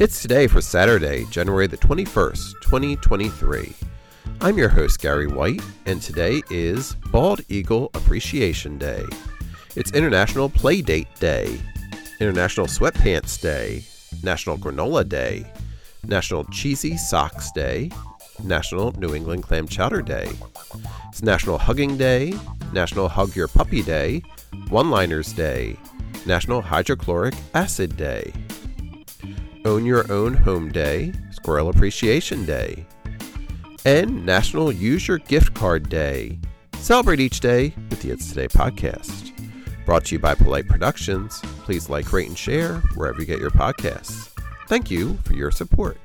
It's today for Saturday, January the 21st, 2023. I'm your host, Gary White, and today is Bald Eagle Appreciation Day. It's International Playdate Day, International Sweatpants Day, National Granola Day, National Cheesy Socks Day, National New England Clam Chowder Day. It's National Hugging Day, National Hug Your Puppy Day, One Liners Day, National Hydrochloric Acid Day, Own Your Own Home Day, Squirrel Appreciation Day, and National Use Your Gift Card Day. Celebrate each day with the It's Today podcast. Brought to you by Polite Productions. Please like, rate, and share wherever you get your podcasts. Thank you for your support.